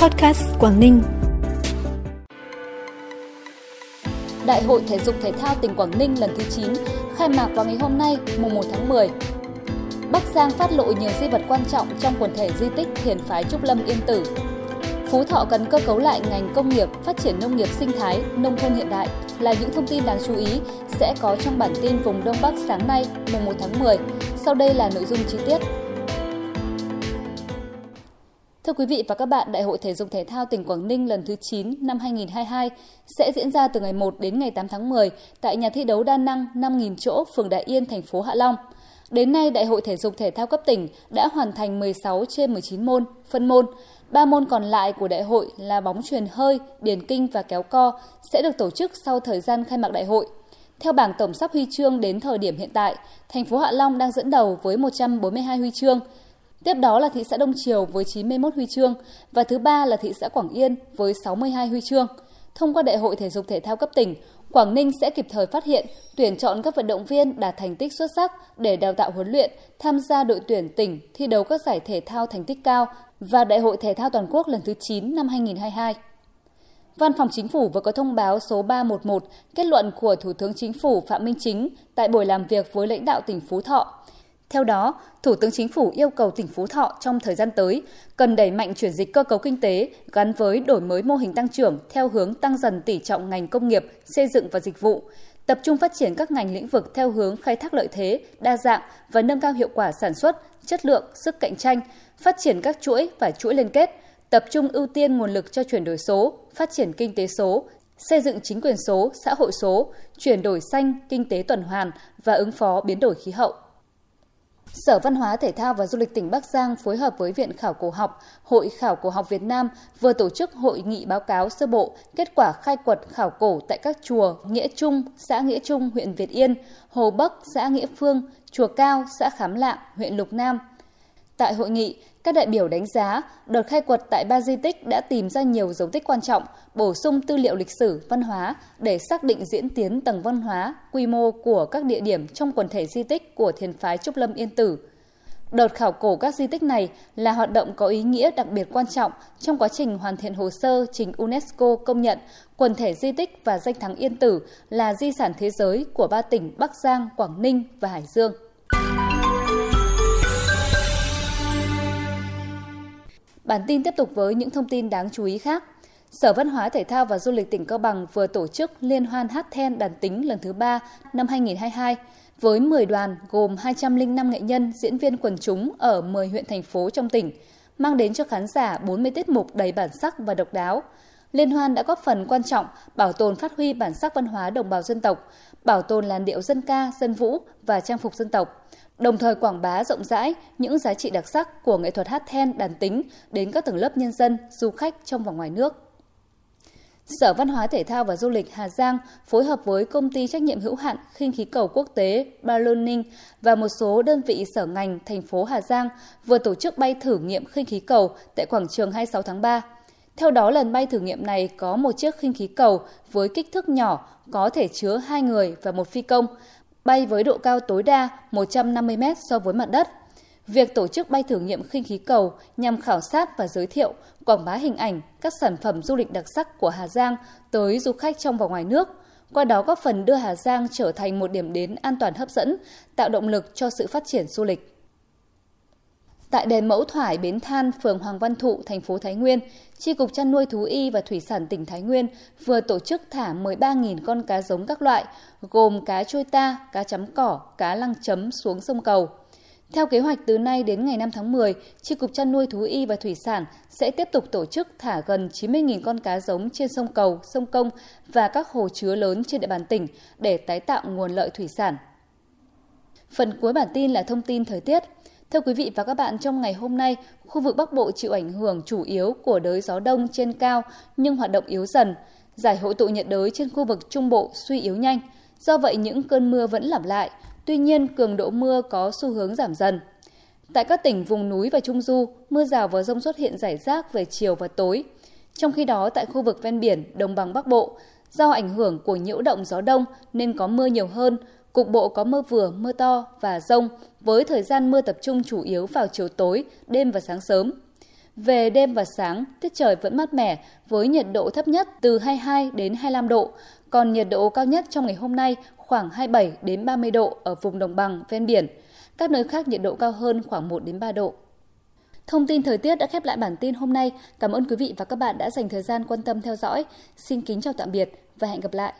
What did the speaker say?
Podcast Quảng Ninh. Đại hội thể dục thể thao tỉnh Quảng Ninh lần thứ 9 khai mạc vào ngày hôm nay, mùng 1 tháng 10. Bắc Giang phát lộ nhiều di vật quan trọng trong quần thể di tích thiền phái Trúc Lâm Yên Tử. Phú Thọ cần cơ cấu lại ngành công nghiệp, phát triển nông nghiệp sinh thái, nông thôn hiện đại là những thông tin đáng chú ý sẽ có trong bản tin vùng Đông Bắc sáng nay, mùng 1 tháng 10. Sau đây là nội dung chi tiết. Thưa quý vị và các bạn, Đại hội Thể dục Thể thao tỉnh Quảng Ninh lần thứ 9 năm 2022 sẽ diễn ra từ ngày 1 đến ngày 8 tháng 10 tại nhà thi đấu đa năng 5.000 chỗ phường Đại Yên, thành phố Hạ Long. Đến nay, Đại hội Thể dục Thể thao cấp tỉnh đã hoàn thành 16 trên 19 môn, phân môn. Ba môn còn lại của đại hội là bóng truyền hơi, điền kinh và kéo co sẽ được tổ chức sau thời gian khai mạc đại hội. Theo bảng tổng sắp huy chương đến thời điểm hiện tại, thành phố Hạ Long đang dẫn đầu với 142 huy chương. Tiếp đó là thị xã Đông Triều với 91 huy chương và thứ ba là thị xã Quảng Yên với 62 huy chương. Thông qua Đại hội Thể dục Thể thao cấp tỉnh, Quảng Ninh sẽ kịp thời phát hiện, tuyển chọn các vận động viên đạt thành tích xuất sắc để đào tạo huấn luyện, tham gia đội tuyển tỉnh thi đấu các giải thể thao thành tích cao và Đại hội Thể thao Toàn quốc lần thứ 9 năm 2022. Văn phòng Chính phủ vừa có thông báo số 311 kết luận của Thủ tướng Chính phủ Phạm Minh Chính tại buổi làm việc với lãnh đạo tỉnh Phú Thọ. Theo đó, Thủ tướng Chính phủ yêu cầu tỉnh Phú Thọ trong thời gian tới cần đẩy mạnh chuyển dịch cơ cấu kinh tế gắn với đổi mới mô hình tăng trưởng theo hướng tăng dần tỷ trọng ngành công nghiệp, xây dựng và dịch vụ, tập trung phát triển các ngành lĩnh vực theo hướng khai thác lợi thế, đa dạng và nâng cao hiệu quả sản xuất, chất lượng, sức cạnh tranh, phát triển các chuỗi và chuỗi liên kết, tập trung ưu tiên nguồn lực cho chuyển đổi số, phát triển kinh tế số, xây dựng chính quyền số, xã hội số, chuyển đổi xanh, kinh tế tuần hoàn và ứng phó biến đổi khí hậu. Sở Văn hóa Thể thao và Du lịch tỉnh Bắc Giang phối hợp với Viện Khảo cổ học, Hội Khảo cổ học Việt Nam vừa tổ chức hội nghị báo cáo sơ bộ kết quả khai quật khảo cổ tại các chùa Nghĩa Trung, xã Nghĩa Trung, huyện Việt Yên, Hồ Bắc, xã Nghĩa Phương, Chùa Cao, xã Khám Lạng, huyện Lục Nam. Tại hội nghị, các đại biểu đánh giá đợt khai quật tại ba di tích đã tìm ra nhiều dấu tích quan trọng, bổ sung tư liệu lịch sử, văn hóa để xác định diễn tiến tầng văn hóa, quy mô của các địa điểm trong quần thể di tích của thiền phái Trúc Lâm Yên Tử. Đợt khảo cổ các di tích này là hoạt động có ý nghĩa đặc biệt quan trọng trong quá trình hoàn thiện hồ sơ trình UNESCO công nhận quần thể di tích và danh thắng Yên Tử là di sản thế giới của ba tỉnh Bắc Giang, Quảng Ninh và Hải Dương. Bản tin tiếp tục với những thông tin đáng chú ý khác. Sở Văn hóa Thể thao và Du lịch tỉnh Cao Bằng vừa tổ chức Liên hoan hát then đàn tính lần thứ 3 năm 2022 với 10 đoàn gồm 205 nghệ nhân, diễn viên quần chúng ở 10 huyện thành phố trong tỉnh, mang đến cho khán giả 40 tiết mục đầy bản sắc và độc đáo. Liên hoan đã góp phần quan trọng bảo tồn phát huy bản sắc văn hóa đồng bào dân tộc, bảo tồn làn điệu dân ca, dân vũ và trang phục dân tộc, đồng thời quảng bá rộng rãi những giá trị đặc sắc của nghệ thuật hát then đàn tính đến các tầng lớp nhân dân, du khách trong và ngoài nước. Sở Văn hóa Thể thao và Du lịch Hà Giang phối hợp với công ty trách nhiệm hữu hạn khinh khí cầu quốc tế Ballooning và một số đơn vị sở ngành thành phố Hà Giang vừa tổ chức bay thử nghiệm khinh khí cầu tại quảng trường 26 tháng 3. Theo đó, lần bay thử nghiệm này có một chiếc khinh khí cầu với kích thước nhỏ có thể chứa hai người và một phi công, bay với độ cao tối đa 150 m so với mặt đất. Việc tổ chức bay thử nghiệm khinh khí cầu nhằm khảo sát và giới thiệu, quảng bá hình ảnh các sản phẩm du lịch đặc sắc của Hà Giang tới du khách trong và ngoài nước, qua đó góp phần đưa Hà Giang trở thành một điểm đến an toàn hấp dẫn, tạo động lực cho sự phát triển du lịch. Tại đền mẫu thoải bến than phường Hoàng Văn Thụ, thành phố Thái Nguyên, Tri Cục chăn nuôi thú y và thủy sản tỉnh Thái Nguyên vừa tổ chức thả 13.000 con cá giống các loại, gồm cá trôi ta, cá chấm cỏ, cá lăng chấm xuống sông cầu. Theo kế hoạch từ nay đến ngày 5 tháng 10, Tri Cục chăn nuôi thú y và thủy sản sẽ tiếp tục tổ chức thả gần 90.000 con cá giống trên sông cầu, sông công và các hồ chứa lớn trên địa bàn tỉnh để tái tạo nguồn lợi thủy sản. Phần cuối bản tin là thông tin thời tiết. Thưa quý vị và các bạn, trong ngày hôm nay, khu vực Bắc Bộ chịu ảnh hưởng chủ yếu của đới gió đông trên cao nhưng hoạt động yếu dần. Giải hội tụ nhiệt đới trên khu vực Trung Bộ suy yếu nhanh. Do vậy, những cơn mưa vẫn lặp lại. Tuy nhiên, cường độ mưa có xu hướng giảm dần. Tại các tỉnh vùng núi và Trung Du, mưa rào và rông xuất hiện rải rác về chiều và tối. Trong khi đó, tại khu vực ven biển, đồng bằng Bắc Bộ, do ảnh hưởng của nhiễu động gió đông nên có mưa nhiều hơn, Cục bộ có mưa vừa, mưa to và rông, với thời gian mưa tập trung chủ yếu vào chiều tối, đêm và sáng sớm. Về đêm và sáng, tiết trời vẫn mát mẻ với nhiệt độ thấp nhất từ 22 đến 25 độ, còn nhiệt độ cao nhất trong ngày hôm nay khoảng 27 đến 30 độ ở vùng đồng bằng ven biển. Các nơi khác nhiệt độ cao hơn khoảng 1 đến 3 độ. Thông tin thời tiết đã khép lại bản tin hôm nay. Cảm ơn quý vị và các bạn đã dành thời gian quan tâm theo dõi. Xin kính chào tạm biệt và hẹn gặp lại.